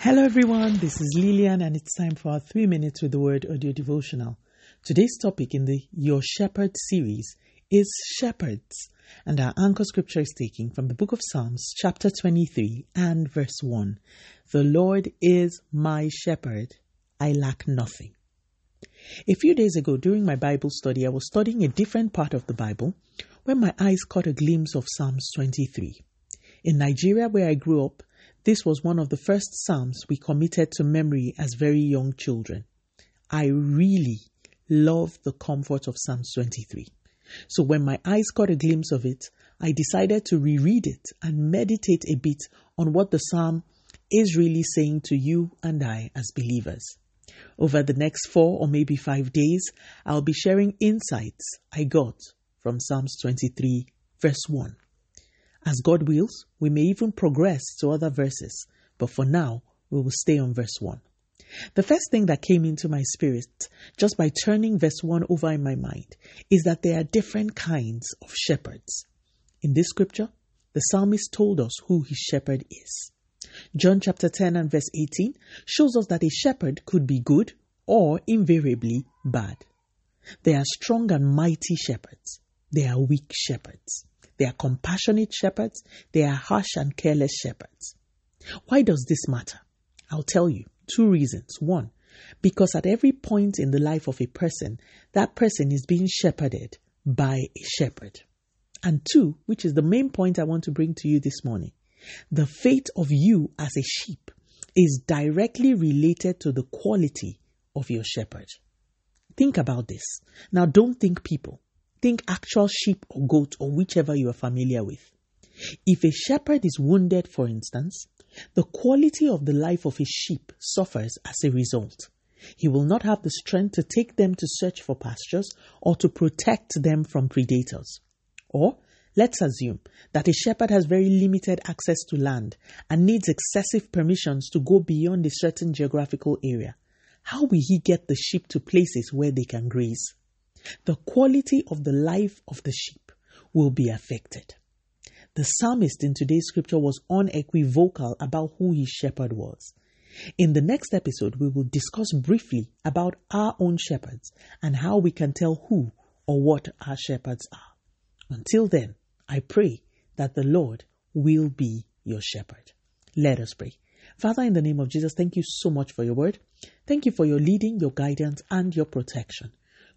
Hello, everyone. This is Lillian, and it's time for our three minutes with the word audio devotional. Today's topic in the Your Shepherd series is shepherds, and our anchor scripture is taken from the book of Psalms, chapter 23 and verse 1. The Lord is my shepherd, I lack nothing. A few days ago, during my Bible study, I was studying a different part of the Bible when my eyes caught a glimpse of Psalms 23. In Nigeria, where I grew up, this was one of the first Psalms we committed to memory as very young children. I really love the comfort of Psalms 23. So when my eyes caught a glimpse of it, I decided to reread it and meditate a bit on what the psalm is really saying to you and I as believers. Over the next four or maybe five days, I'll be sharing insights I got from Psalms 23, verse 1. As God wills, we may even progress to other verses, but for now, we will stay on verse 1. The first thing that came into my spirit just by turning verse 1 over in my mind is that there are different kinds of shepherds. In this scripture, the psalmist told us who his shepherd is. John chapter 10 and verse 18 shows us that a shepherd could be good or invariably bad. There are strong and mighty shepherds. There are weak shepherds. They are compassionate shepherds. They are harsh and careless shepherds. Why does this matter? I'll tell you two reasons. One, because at every point in the life of a person, that person is being shepherded by a shepherd. And two, which is the main point I want to bring to you this morning, the fate of you as a sheep is directly related to the quality of your shepherd. Think about this. Now, don't think people. Think actual sheep or goat or whichever you are familiar with. If a shepherd is wounded, for instance, the quality of the life of his sheep suffers as a result. He will not have the strength to take them to search for pastures or to protect them from predators. Or, let's assume that a shepherd has very limited access to land and needs excessive permissions to go beyond a certain geographical area. How will he get the sheep to places where they can graze? The quality of the life of the sheep will be affected. The psalmist in today's scripture was unequivocal about who his shepherd was. In the next episode, we will discuss briefly about our own shepherds and how we can tell who or what our shepherds are. Until then, I pray that the Lord will be your shepherd. Let us pray. Father, in the name of Jesus, thank you so much for your word. Thank you for your leading, your guidance, and your protection.